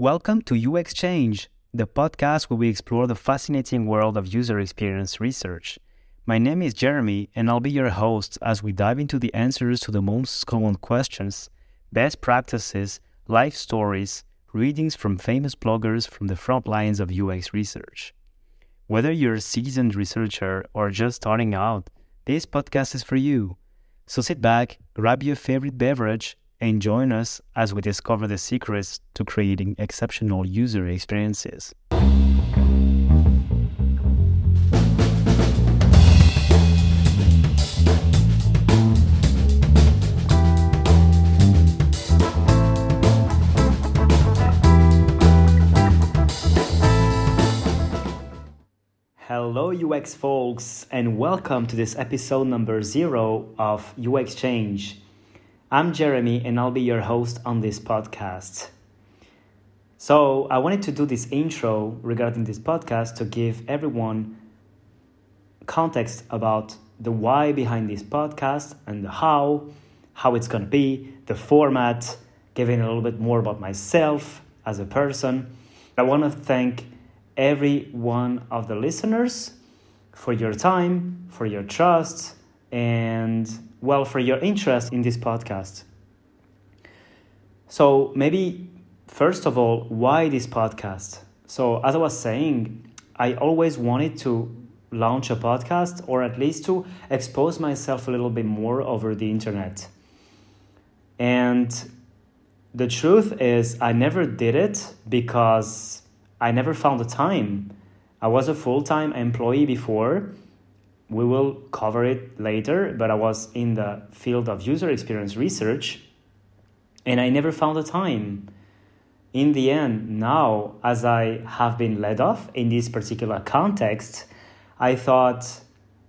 Welcome to UX Change, the podcast where we explore the fascinating world of user experience research. My name is Jeremy, and I'll be your host as we dive into the answers to the most common questions, best practices, life stories, readings from famous bloggers from the front lines of UX research. Whether you're a seasoned researcher or just starting out, this podcast is for you. So sit back, grab your favorite beverage, and join us as we discover the secrets to creating exceptional user experiences. Hello, UX folks, and welcome to this episode number zero of UX Change. I'm Jeremy, and I'll be your host on this podcast. So, I wanted to do this intro regarding this podcast to give everyone context about the why behind this podcast and the how, how it's going to be, the format, giving a little bit more about myself as a person. I want to thank every one of the listeners for your time, for your trust, and well, for your interest in this podcast. So, maybe first of all, why this podcast? So, as I was saying, I always wanted to launch a podcast or at least to expose myself a little bit more over the internet. And the truth is, I never did it because I never found the time. I was a full time employee before we will cover it later, but I was in the field of user experience research and I never found the time. In the end, now, as I have been led off in this particular context, I thought,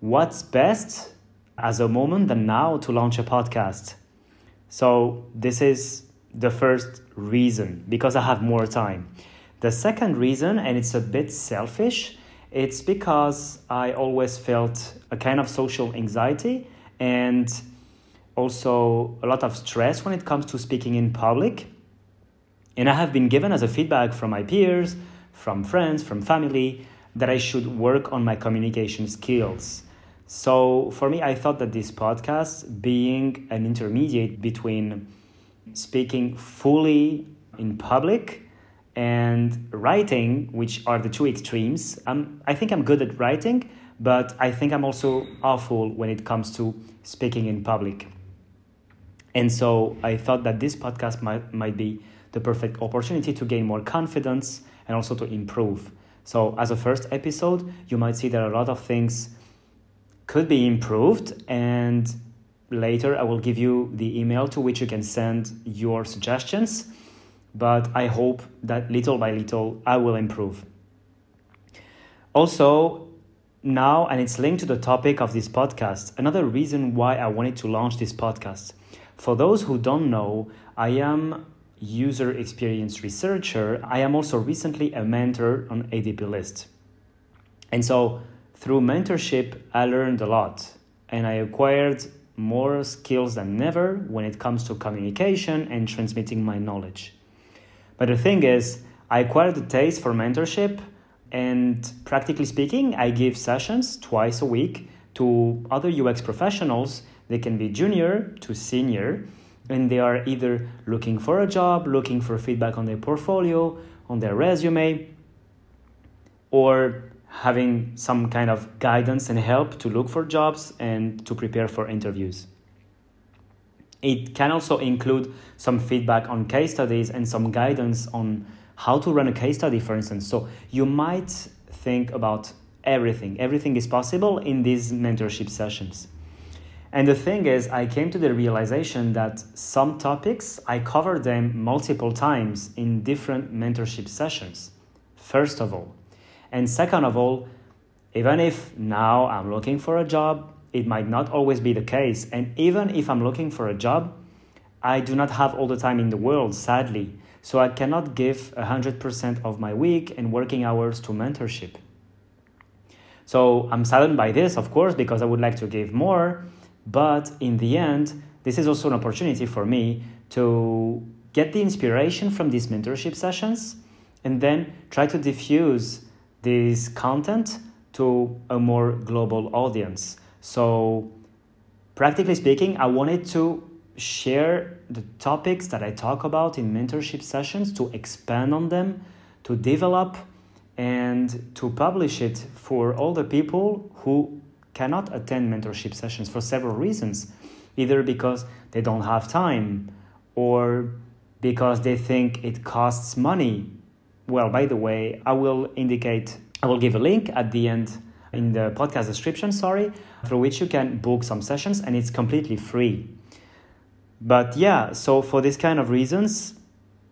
what's best as a moment than now to launch a podcast? So, this is the first reason because I have more time. The second reason, and it's a bit selfish, it's because I always felt a kind of social anxiety and also a lot of stress when it comes to speaking in public. And I have been given as a feedback from my peers, from friends, from family, that I should work on my communication skills. So for me, I thought that this podcast, being an intermediate between speaking fully in public and writing, which are the two extremes. I'm, I think I'm good at writing, but I think I'm also awful when it comes to speaking in public. And so I thought that this podcast might, might be the perfect opportunity to gain more confidence and also to improve. So, as a first episode, you might see that a lot of things could be improved, and later I will give you the email to which you can send your suggestions but I hope that little by little I will improve. Also, now, and it's linked to the topic of this podcast, another reason why I wanted to launch this podcast. For those who don't know, I am user experience researcher. I am also recently a mentor on ADP List. And so through mentorship, I learned a lot and I acquired more skills than ever when it comes to communication and transmitting my knowledge. But the thing is, I acquired a taste for mentorship, and practically speaking, I give sessions twice a week to other UX professionals. They can be junior to senior, and they are either looking for a job, looking for feedback on their portfolio, on their resume, or having some kind of guidance and help to look for jobs and to prepare for interviews. It can also include some feedback on case studies and some guidance on how to run a case study, for instance. So you might think about everything. Everything is possible in these mentorship sessions. And the thing is, I came to the realization that some topics, I cover them multiple times in different mentorship sessions, first of all. And second of all, even if now I'm looking for a job, it might not always be the case. And even if I'm looking for a job, I do not have all the time in the world, sadly. So I cannot give 100% of my week and working hours to mentorship. So I'm saddened by this, of course, because I would like to give more. But in the end, this is also an opportunity for me to get the inspiration from these mentorship sessions and then try to diffuse this content to a more global audience. So, practically speaking, I wanted to share the topics that I talk about in mentorship sessions to expand on them, to develop, and to publish it for all the people who cannot attend mentorship sessions for several reasons. Either because they don't have time or because they think it costs money. Well, by the way, I will indicate, I will give a link at the end in the podcast description, sorry, through which you can book some sessions and it's completely free. But yeah, so for this kind of reasons,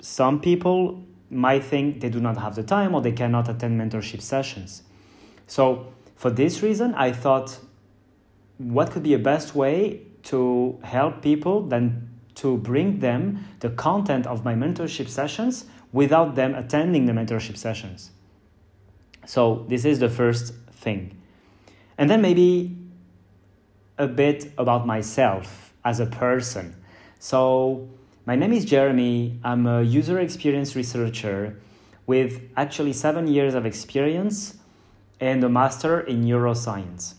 some people might think they do not have the time or they cannot attend mentorship sessions. So, for this reason, I thought what could be a best way to help people than to bring them the content of my mentorship sessions without them attending the mentorship sessions. So, this is the first thing. And then maybe a bit about myself as a person. So, my name is Jeremy. I'm a user experience researcher with actually seven years of experience and a master in neuroscience.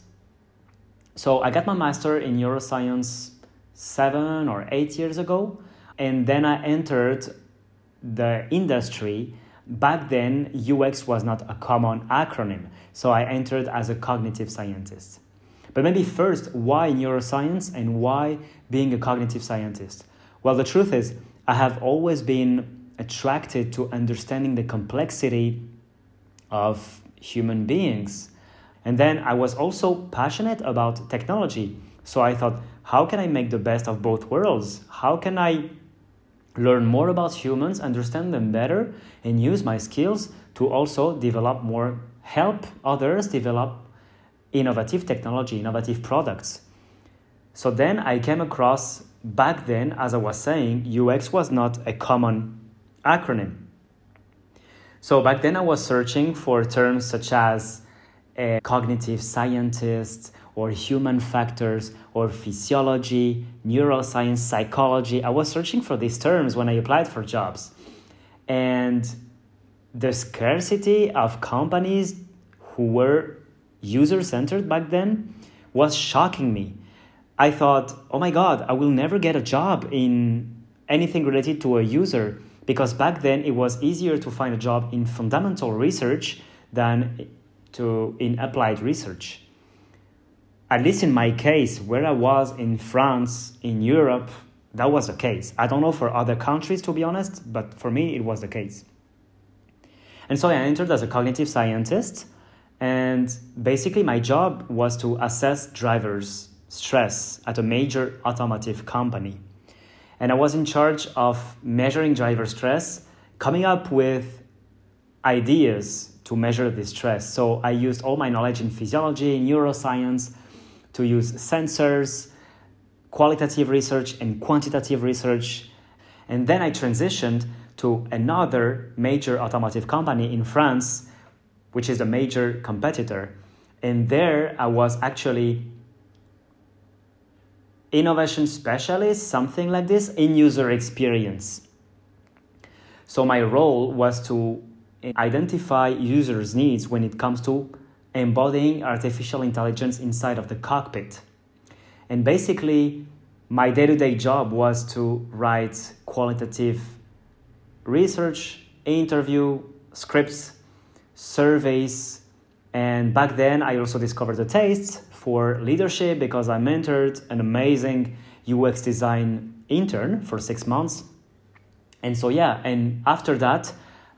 So, I got my master in neuroscience seven or eight years ago, and then I entered the industry. Back then, UX was not a common acronym, so I entered as a cognitive scientist. But maybe first, why neuroscience and why being a cognitive scientist? Well, the truth is, I have always been attracted to understanding the complexity of human beings. And then I was also passionate about technology. So I thought, how can I make the best of both worlds? How can I learn more about humans, understand them better, and use my skills to also develop more, help others develop innovative technology, innovative products. So then I came across, back then, as I was saying, UX was not a common acronym. So back then I was searching for terms such as a cognitive scientist or human factors or physiology, neuroscience, psychology. I was searching for these terms when I applied for jobs. And the scarcity of companies who were user centered back then was shocking me. I thought, oh my God, I will never get a job in anything related to a user because back then it was easier to find a job in fundamental research than to in applied research. At least in my case, where I was in France, in Europe, that was the case. I don't know for other countries to be honest, but for me it was the case. And so I entered as a cognitive scientist and basically, my job was to assess drivers' stress at a major automotive company. And I was in charge of measuring driver stress, coming up with ideas to measure this stress. So I used all my knowledge in physiology, neuroscience, to use sensors, qualitative research, and quantitative research. And then I transitioned to another major automotive company in France which is a major competitor. And there I was actually innovation specialist, something like this, in user experience. So my role was to identify users' needs when it comes to embodying artificial intelligence inside of the cockpit. And basically, my day to day job was to write qualitative research, interview, scripts surveys. And back then, I also discovered a taste for leadership because I mentored an amazing UX design intern for six months. And so, yeah, and after that,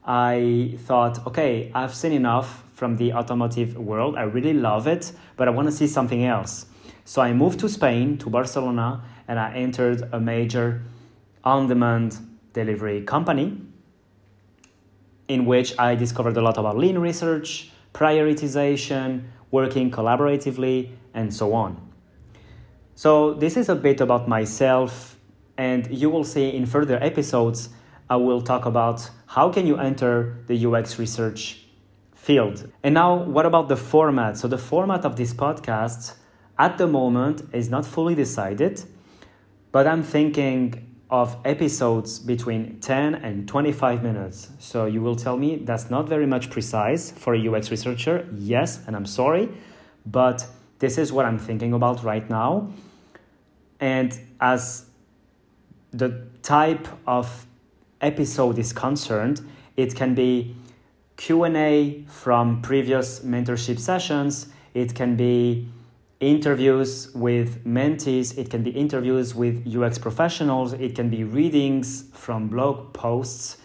I thought, okay, I've seen enough from the automotive world. I really love it, but I want to see something else. So I moved to Spain, to Barcelona, and I entered a major on demand delivery company in which I discovered a lot about lean research, prioritization, working collaboratively, and so on. So, this is a bit about myself, and you will see in further episodes, I will talk about how can you enter the UX research field. And now, what about the format? So, the format of this podcast at the moment is not fully decided, but I'm thinking of episodes between 10 and 25 minutes. So you will tell me that's not very much precise for a UX researcher. Yes, and I'm sorry, but this is what I'm thinking about right now. And as the type of episode is concerned, it can be Q&A from previous mentorship sessions, it can be interviews with mentees, it can be interviews with UX professionals, it can be readings from blog posts.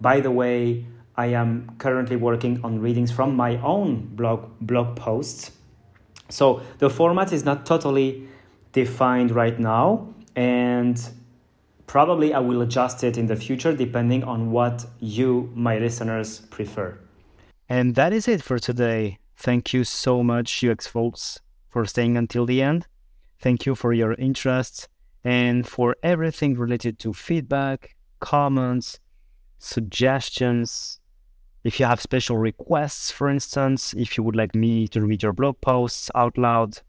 By the way, I am currently working on readings from my own blog blog posts. So the format is not totally defined right now and probably I will adjust it in the future depending on what you my listeners prefer. And that is it for today. Thank you so much UX folks for staying until the end. Thank you for your interest and for everything related to feedback, comments, suggestions. If you have special requests, for instance, if you would like me to read your blog posts out loud,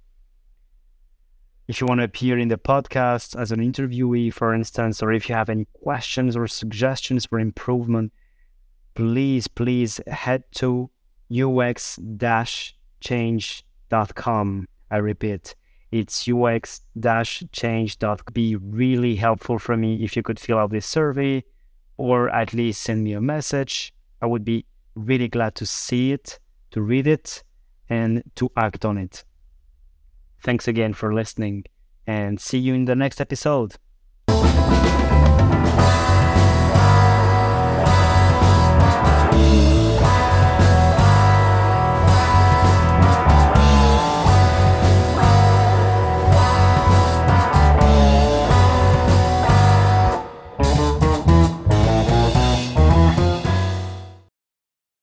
if you want to appear in the podcast as an interviewee, for instance, or if you have any questions or suggestions for improvement, please, please head to ux-change.com I repeat, it's ux-change.com. Be really helpful for me if you could fill out this survey or at least send me a message. I would be really glad to see it, to read it, and to act on it. Thanks again for listening, and see you in the next episode.